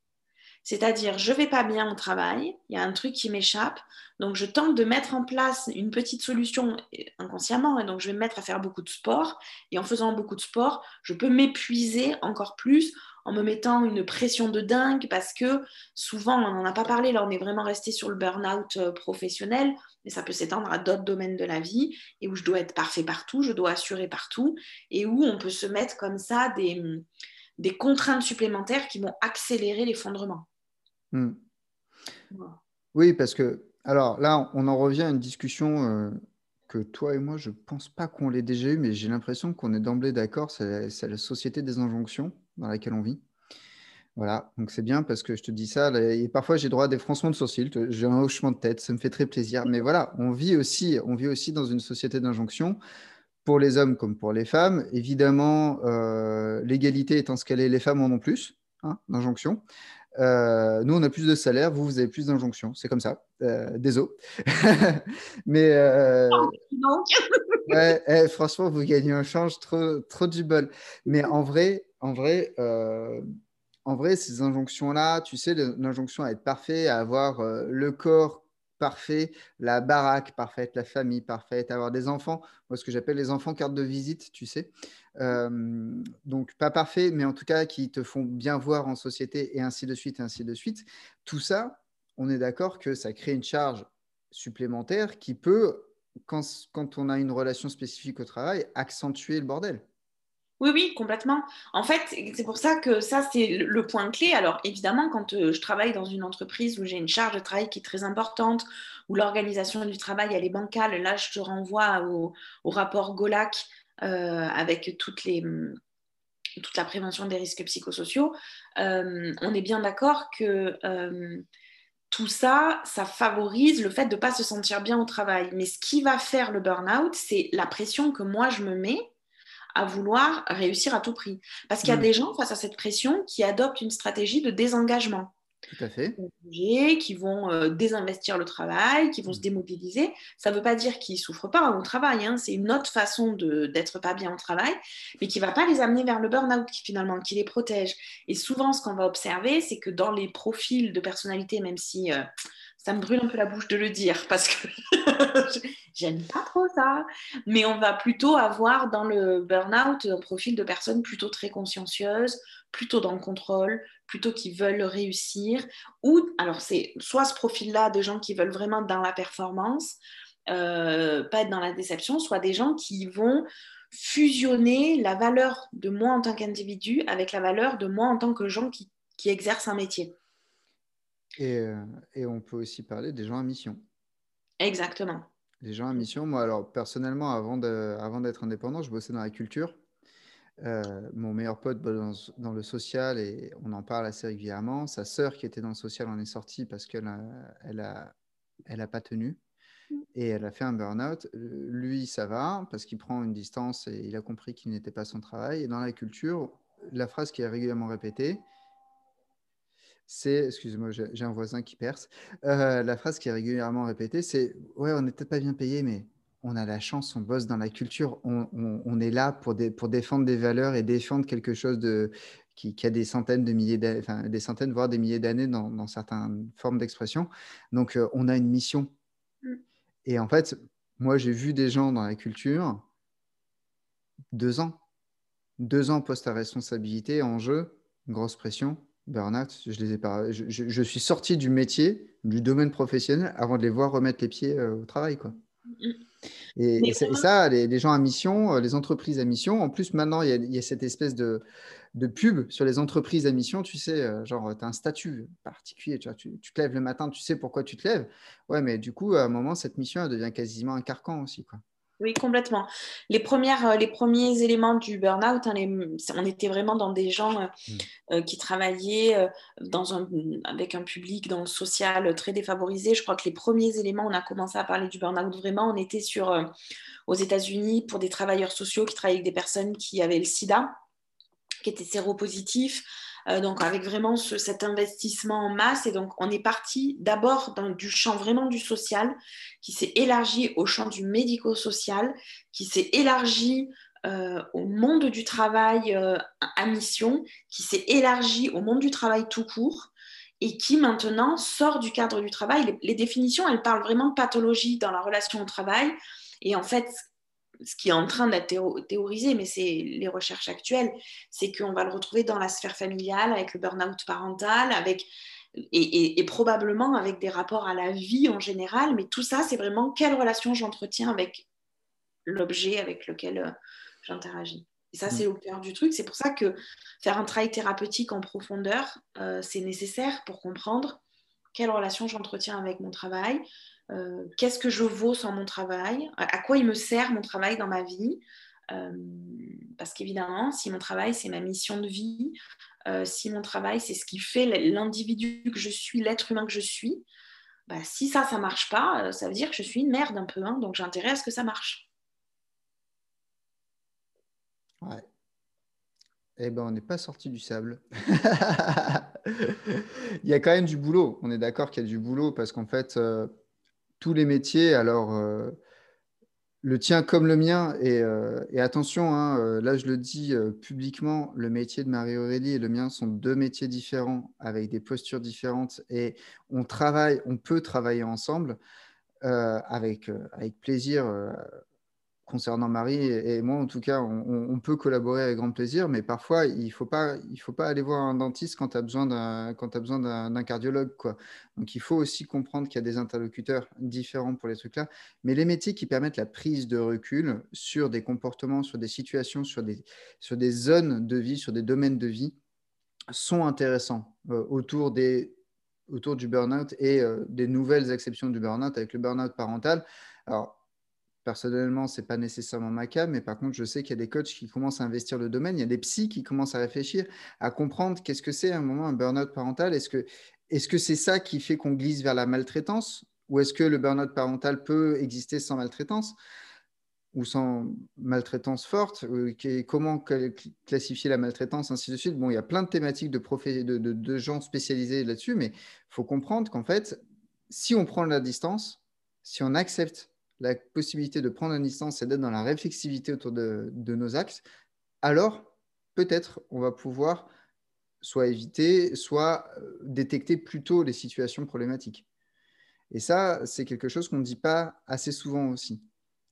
C'est-à-dire, je vais pas bien au travail, il y a un truc qui m'échappe, donc je tente de mettre en place une petite solution inconsciemment, et donc je vais me mettre à faire beaucoup de sport, et en faisant beaucoup de sport, je peux m'épuiser encore plus en me mettant une pression de dingue, parce que souvent, on n'en a pas parlé, là on est vraiment resté sur le burn-out euh, professionnel, mais ça peut s'étendre à d'autres domaines de la vie, et où je dois être parfait partout, je dois assurer partout, et où on peut se mettre comme ça des des contraintes supplémentaires qui vont accélérer l'effondrement. Hmm. Oui, parce que, alors là, on en revient à une discussion euh, que toi et moi, je ne pense pas qu'on l'ait déjà eu, mais j'ai l'impression qu'on est d'emblée d'accord, c'est la, société des injonctions dans laquelle on vit. Voilà, donc c'est bien parce que je te dis ça, et parfois j'ai droit à des froncements de sourcils, j'ai un hochement de tête, ça me fait très plaisir. Mais voilà, on vit aussi, on vit aussi dans une société d'injonction pour les hommes comme pour les femmes. Évidemment, euh, l'égalité étant ce qu'elle est, les femmes en ont plus hein, d'injonctions. Euh, nous, on a plus de salaire, vous, vous avez plus d'injonctions. C'est comme ça. Euh, désolé. Mais eh, franchement, vous gagnez un change trop, trop du bol. Mais en vrai, en vrai, en vrai, ces injonctions-là, tu sais, l'injonction à être parfait, à avoir le corps parfait, la baraque parfaite, la famille parfaite, avoir des enfants, moi ce que j'appelle les enfants carte de visite, tu sais. Donc pas parfait, mais en tout cas qui te font bien voir en société et ainsi de suite et ainsi de suite. Tout ça, on est d'accord que ça crée une charge supplémentaire qui peut, quand, on a une relation spécifique au travail, accentuer le bordel. Oui, oui, complètement. En fait, c'est pour ça que ça, c'est le point clé. Alors, évidemment, quand euh, je travaille dans une entreprise où j'ai une charge de travail qui est très importante, où l'organisation du travail, elle est bancale, là, je te renvoie au, rapport GOLAC euh, avec toutes les, toute la prévention des risques psychosociaux. Euh, on est bien d'accord que tout ça, ça favorise le fait de ne pas se sentir bien au travail. Mais ce qui va faire le burn-out, c'est la pression que moi, je me mets à vouloir réussir à tout prix. Parce qu'il y a mm. des gens face à cette pression qui adoptent une stratégie de désengagement. Tout à fait. Qui vont euh, désinvestir le travail, qui vont se mm. démobiliser. Ça ne veut pas dire qu'ils ne souffrent pas au travail. Hein. C'est une autre façon d'être pas bien au travail, mais qui ne va pas les amener vers le burn-out finalement, qui les protège. Et souvent, ce qu'on va observer, c'est que dans les profils de personnalité, même si euh, ça me brûle un peu la bouche de le dire parce que j'aime pas trop ça. Mais on va plutôt avoir dans le burn-out un profil de personnes plutôt très consciencieuses, plutôt dans le contrôle, plutôt qui veulent réussir. Ou alors c'est soit ce profil-là de gens qui veulent vraiment dans la performance, euh, pas être dans la déception, soit des gens qui vont fusionner la valeur de moi en tant qu'individu avec la valeur de moi en tant que gens qui, qui exercent un métier. Euh, et, on peut aussi parler des gens à mission. Exactement. Les gens à mission, moi, alors personnellement, avant d'être indépendant, je bossais dans la culture. Euh, mon meilleur pote bosse dans, le social et on en parle assez régulièrement. Sa sœur qui était dans le social en est sortie parce qu'elle n'a elle a, elle a pas tenu et elle a fait un burn-out. Lui, ça va parce qu'il prend une distance et il a compris qu'il n'était pas son travail. Et dans la culture, la phrase qui est régulièrement répétée, c'est, excusez-moi, j'ai un voisin qui perce, euh, la phrase qui est régulièrement répétée, c'est Ouais, on n'est peut-être pas bien payé, mais on a la chance, on bosse dans la culture, on, est là pour, pour, défendre des valeurs et défendre quelque chose de, qui, a des centaines de milliers, enfin, des centaines, voire des milliers d'années dans, certaines formes d'expression. Donc, euh, on a une mission. Mm. Et en fait, moi, j'ai vu des gens dans la culture, deux ans, deux ans post à responsabilité en jeu, grosse pression, burn-out, je, les ai pas, je, suis sorti du métier, du domaine professionnel, avant de les voir remettre les pieds euh, au travail. Quoi. Et, ça, les, gens à mission, euh, les entreprises à mission, en plus maintenant, il y a, cette espèce de, de, pub sur les entreprises à mission, tu sais, euh, genre, tu as un statut particulier, tu, vois, tu, tu, te lèves le matin, tu sais pourquoi tu te lèves. Ouais, mais du coup, à un moment, cette mission, elle devient quasiment un carcan aussi. Quoi. Oui, complètement. Les, premières, euh, les premiers éléments du burn-out, hein, on était vraiment dans des gens euh, mm. euh, qui travaillaient dans un, avec un public dans le social très défavorisé. Je crois que les premiers éléments, on a commencé à parler du burn-out vraiment, on était sur, aux États-Unis pour des travailleurs sociaux qui travaillaient avec des personnes qui avaient le sida, qui étaient séropositifs. Euh, donc avec vraiment cet investissement en masse. Et donc on est parti d'abord du champ vraiment du social, qui s'est élargi au champ du médico-social, qui s'est élargi euh, au monde du travail euh, à mission, qui s'est élargi au monde du travail tout court et qui maintenant sort du cadre du travail. Les, les, définitions, elles parlent vraiment de pathologie dans la relation au travail. Et en fait, ce qui est en train d'être théorisé, mais c'est les recherches actuelles, c'est qu'on va le retrouver dans la sphère familiale, avec le burn-out parental, avec, et, probablement avec des rapports à la vie en général. Mais tout ça, c'est vraiment quelle relation j'entretiens avec l'objet avec lequel euh, j'interagis. Et ça, c'est mm. au cœur du truc. C'est pour ça que faire un travail thérapeutique en profondeur, euh, c'est nécessaire pour comprendre quelle relation j'entretiens avec mon travail, euh, qu'est-ce que je vaux sans mon travail, à quoi il me sert mon travail dans ma vie. Euh, parce qu'évidemment, si mon travail, c'est ma mission de vie, euh, si mon travail, c'est ce qui fait l'individu que je suis, l'être humain que je suis, bah, si ça, ça marche pas, ça veut dire que je suis une merde un peu. Hein, donc j'ai intérêt à ce que ça marche. Eh ben, on n'est pas sorti du sable. il y a quand même du boulot. On est d'accord qu'il y a du boulot parce qu'en fait, tous les métiers, alors euh, le tien comme le mien, et, euh, attention, hein, euh, là je le dis publiquement, le métier de Marie-Aurélie et le mien sont deux métiers différents, avec des postures différentes, et on travaille, on peut travailler ensemble avec, avec plaisir concernant Marie et, moi, en tout cas, on, peut collaborer avec grand plaisir, mais parfois, il ne faut, pas, faut pas aller voir un dentiste quand tu as besoin d'un cardiologue. Quoi. Donc, il faut aussi comprendre qu'il y a des interlocuteurs différents pour les trucs-là. Mais les métiers qui permettent la prise de recul sur des comportements, sur des situations, sur des, sur des zones de vie, sur des domaines de vie, sont intéressants euh, autour des autour du burn-out et euh, des nouvelles exceptions du burn-out avec le burn-out parental. Alors, Personnellement, ce n'est pas nécessairement ma cas, mais par contre, je sais qu'il y a des coachs qui commencent à investir le domaine, il y a des psys qui commencent à réfléchir, à comprendre qu'est-ce que c'est à un moment un burn-out parental. Est-ce que c'est -ce ça qui fait qu'on glisse vers la maltraitance? Ou est-ce que le burn-out parental peut exister sans maltraitance? Ou sans maltraitance forte? Comment classifier la maltraitance, ainsi de suite? Bon, il y a plein de thématiques de, de, de, de gens spécialisés là-dessus, mais il faut comprendre qu'en fait, si on prend la distance, si on accepte la possibilité de prendre une distance et d'être dans la réflexivité autour de, nos axes, alors peut-être on va pouvoir soit éviter, soit euh, détecter plus tôt les situations problématiques. Et ça, c'est quelque chose qu'on ne dit pas assez souvent aussi.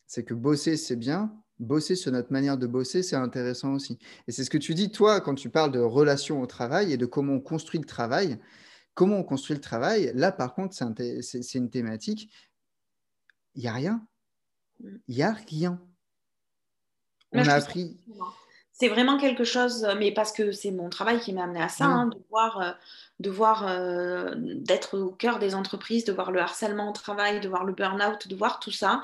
C'est que bosser, c'est bien. Bosser sur notre manière de bosser, c'est intéressant aussi. Et c'est ce que tu dis, toi, quand tu parles de relation au travail et de comment on construit le travail. Comment on construit le travail, là, par contre, c'est une thématique il n'y a rien. Mm. Il n'y a rien. On a appris. C'est vraiment quelque chose, mais parce que c'est mon travail qui m'a amené à ça, mm. hein, de voir, euh, de voir euh, d'être au cœur des entreprises, de voir le harcèlement au travail, de voir le burn-out, de voir tout ça.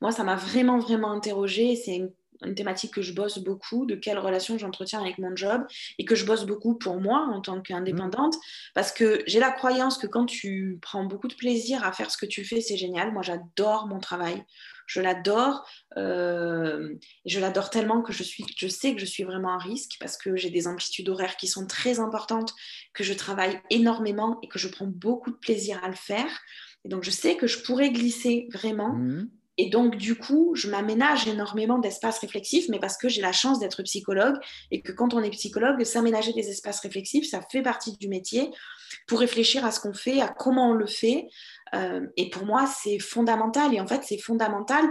Moi, ça m'a vraiment, vraiment interrogée. C'est une thématique que je bosse beaucoup, de quelle relation j'entretiens avec mon job et que je bosse beaucoup pour moi en tant qu'indépendante parce que j'ai la croyance que quand tu prends beaucoup de plaisir à faire ce que tu fais, c'est génial. Moi, j'adore mon travail. Je l'adore. Euh, je l'adore tellement que je, suis, je sais que je suis vraiment à risque parce que j'ai des amplitudes horaires qui sont très importantes, que je travaille énormément et que je prends beaucoup de plaisir à le faire. Et donc, je sais que je pourrais glisser vraiment. Mmh. Et donc, du coup, je m'aménage énormément d'espaces réflexifs, mais parce que j'ai la chance d'être psychologue et que quand on est psychologue, s'aménager des espaces réflexifs, ça fait partie du métier pour réfléchir à ce qu'on fait, à comment on le fait. Euh, et pour moi, c'est fondamental. Et en fait, c'est fondamental.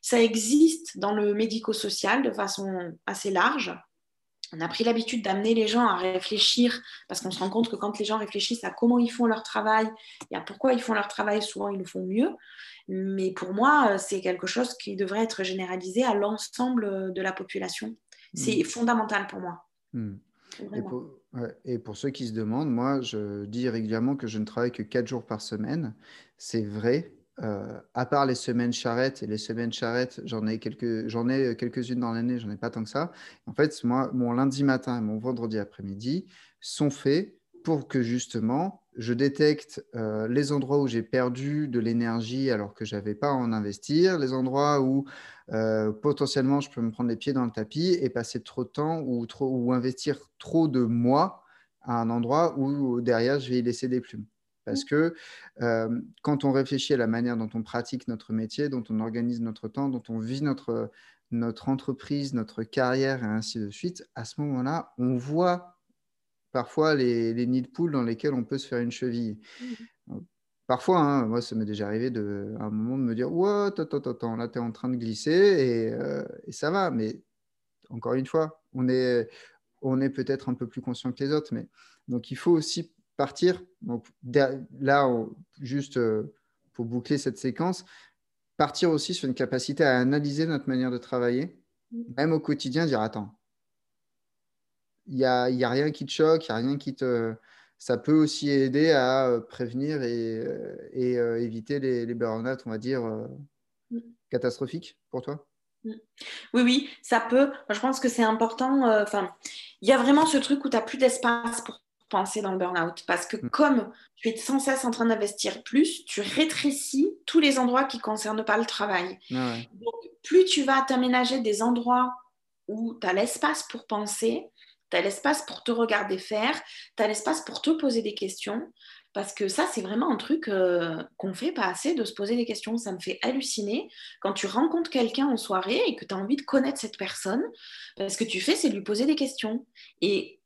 Ça existe dans le médico-social de façon assez large. On a pris l'habitude d'amener les gens à réfléchir parce qu'on se rend compte que quand les gens réfléchissent à comment ils font leur travail et à pourquoi ils font leur travail, souvent ils le font mieux. Mais pour moi, c'est quelque chose qui devrait être généralisé à l'ensemble de la population. C'est mmh. fondamental pour moi. Mmh. Et pour, ceux qui se demandent, moi, je dis régulièrement que je ne travaille que 4 jours par semaine. C'est vrai, euh, à part les semaines charrettes, et les semaines charrettes, j'en ai, quelques, j'en ai quelques-unes dans l'année, j'en ai pas tant que ça. En fait, moi, mon lundi matin et mon vendredi après-midi sont faits pour que justement, je détecte euh, les endroits où j'ai perdu de l'énergie alors que je n'avais pas à en investir, les endroits où euh, potentiellement je peux me prendre les pieds dans le tapis et passer trop de temps ou, trop, ou investir trop de moi à un endroit où derrière je vais y laisser des plumes. Parce que euh, quand on réfléchit à la manière dont on pratique notre métier, dont on organise notre temps, dont on vit notre, notre entreprise, notre carrière et ainsi de suite, à ce moment-là, on voit parfois les, les, nids de poules dans lesquels on peut se faire une cheville. Mmh. Parfois, hein, moi, ça m'est déjà arrivé de, à un moment de me dire Ouais, attends, attends, attends, là, tu es en train de glisser et, euh, et, ça va. Mais encore une fois, on est, on est peut-être un peu plus conscient que les autres. Mais donc, il faut aussi partir. Donc là, juste euh, pour boucler cette séquence, partir aussi sur une capacité à analyser notre manière de travailler, mm. même au quotidien, dire attends, il n'y a, y a rien qui te choque, il n'y a rien qui te. Ça peut aussi aider à euh, prévenir et, euh, éviter les, les burn-out, on va dire, mm. catastrophiques pour toi? Mm. oui, oui, ça peut. Je pense que c'est important. Enfin, il y a vraiment ce truc où tu n'as plus d'espace pour penser dans le burn-out. Parce que mm. comme tu es sans cesse en train d'investir plus, tu rétrécis tous les endroits qui ne concernent pas le travail. Ah Donc, plus tu vas t'aménager des endroits où tu as l'espace pour penser, tu as l'espace pour te regarder faire, tu as l'espace pour te poser des questions. Parce que ça, c'est vraiment un truc euh, qu'on fait pas assez de se poser des questions. Ça me fait halluciner quand tu rencontres quelqu'un en soirée et que tu as envie de connaître cette personne. Parce que tu fais, c'est lui poser des questions. Et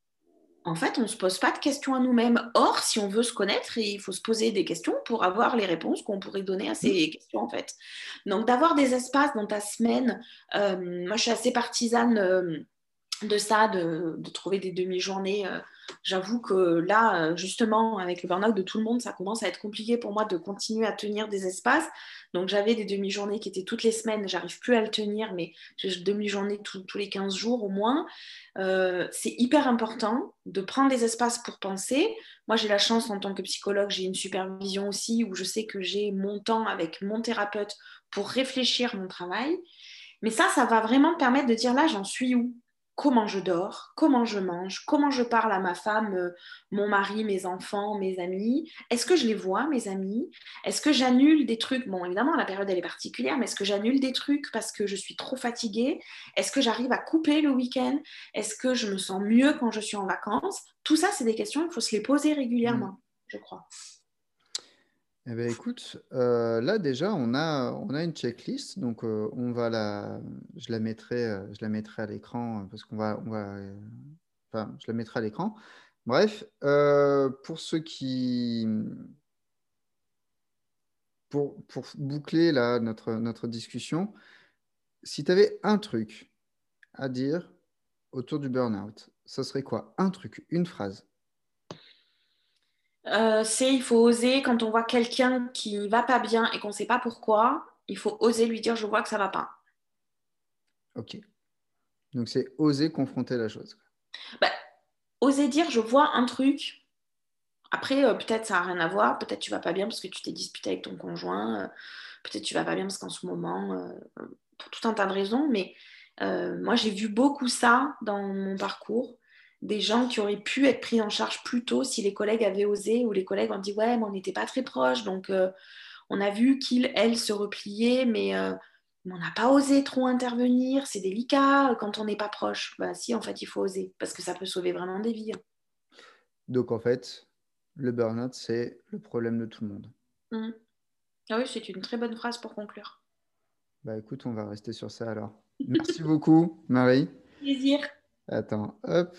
en fait, on ne se pose pas de questions à nous-mêmes. Or, si on veut se connaître, il faut se poser des questions pour avoir les réponses qu'on pourrait donner à ces questions, en fait. Donc, d'avoir des espaces dans ta semaine, euh, moi, je suis assez partisane euh, de ça, de, trouver des demi-journées. Euh, j'avoue que là, justement, avec le burn-out de tout le monde, ça commence à être compliqué pour moi de continuer à tenir des espaces. Donc, j'avais des demi-journées qui étaient toutes les semaines. J'arrive plus à le tenir, mais j'ai demi-journées tous les 15 jours au moins. Euh, c'est hyper important de prendre des espaces pour penser. Moi, j'ai la chance en tant que psychologue, j'ai une supervision aussi où je sais que j'ai mon temps avec mon thérapeute pour réfléchir mon travail. Mais ça, ça va vraiment me permettre de dire là, j'en suis où? Comment je dors, comment je mange, comment je parle à ma femme, euh, mon mari, mes enfants, mes amis. Est-ce que je les vois, mes amis? Est-ce que j'annule des trucs? Bon, évidemment, la période, elle est particulière, mais est-ce que j'annule des trucs parce que je suis trop fatiguée? Est-ce que j'arrive à couper le week-end? Est-ce que je me sens mieux quand je suis en vacances? Tout ça, c'est des questions, il faut se les poser régulièrement, mmh. je crois. Eh bien, écoute, euh, là déjà, on a, on a une checklist, donc euh, on va la, je la mettrai, euh, je la mettrai à l'écran parce qu'on va, enfin, je la mettrai à l'écran. Bref, pour ceux qui, pour, pour boucler là notre, notre discussion, si tu avais un truc à dire autour du burn-out, ça serait quoi? Un truc, une phrase. Euh, c'est il faut oser quand on voit quelqu'un qui va pas bien et qu'on ne sait pas pourquoi, il faut oser lui dire je vois que ça va pas. Ok. Donc c'est oser confronter la chose. Bah, oser dire je vois un truc. Après, euh, peut-être ça n'a rien à voir, peut-être tu vas pas bien parce que tu t'es disputé avec ton conjoint, euh, peut-être tu vas pas bien parce qu'en ce moment, pour tout un tas de raisons, mais moi j'ai vu beaucoup ça dans mon parcours des gens qui auraient pu être pris en charge plus tôt si les collègues avaient osé ou les collègues ont dit ouais mais on n'était pas très proches donc euh, on a vu qu'ils elles se repliaient mais euh, on n'a pas osé trop intervenir c'est délicat quand on n'est pas proche. Bah si en fait il faut oser parce que ça peut sauver vraiment des vies donc en fait le burn-out c'est le problème de tout le monde. Mmh. ah oui c'est une très bonne phrase pour conclure. Bah écoute on va rester sur ça alors. Merci beaucoup Marie. Plaisir Attends, hop.